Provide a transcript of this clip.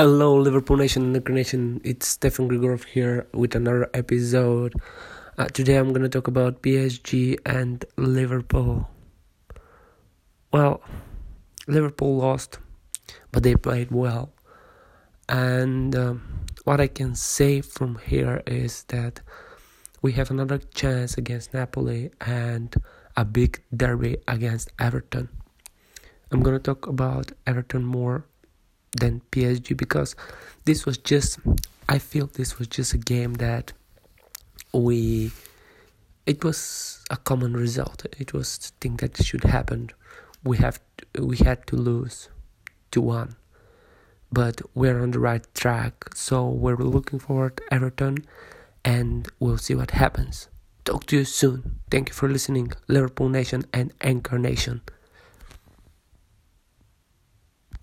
Hello, Liverpool Nation and Anchor Nation. It's Stefan Grigorov here with another episode. Uh, today I'm going to talk about PSG and Liverpool. Well, Liverpool lost, but they played well. And um, what I can say from here is that we have another chance against Napoli and a big derby against Everton. I'm going to talk about Everton more than PSG because this was just I feel this was just a game that we it was a common result. It was the thing that should happen. We have we had to lose to one. But we're on the right track, so we're looking forward to Everton and we'll see what happens. Talk to you soon. Thank you for listening, Liverpool Nation and Anchor Nation.